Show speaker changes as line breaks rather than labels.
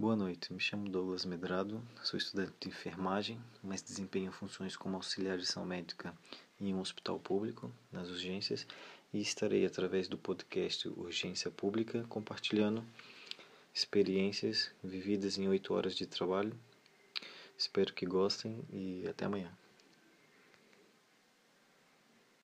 Boa noite, me chamo Douglas Medrado, sou estudante de enfermagem, mas desempenho funções como auxiliar de ação médica em um hospital público, nas urgências, e estarei através do podcast Urgência Pública compartilhando experiências vividas em oito horas de trabalho. Espero que gostem e até amanhã.